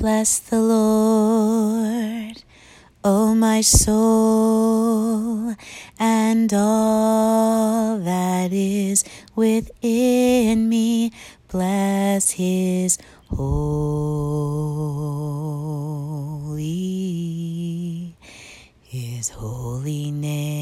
Bless the Lord, O my soul, and all that is within me. Bless his holy, his holy name.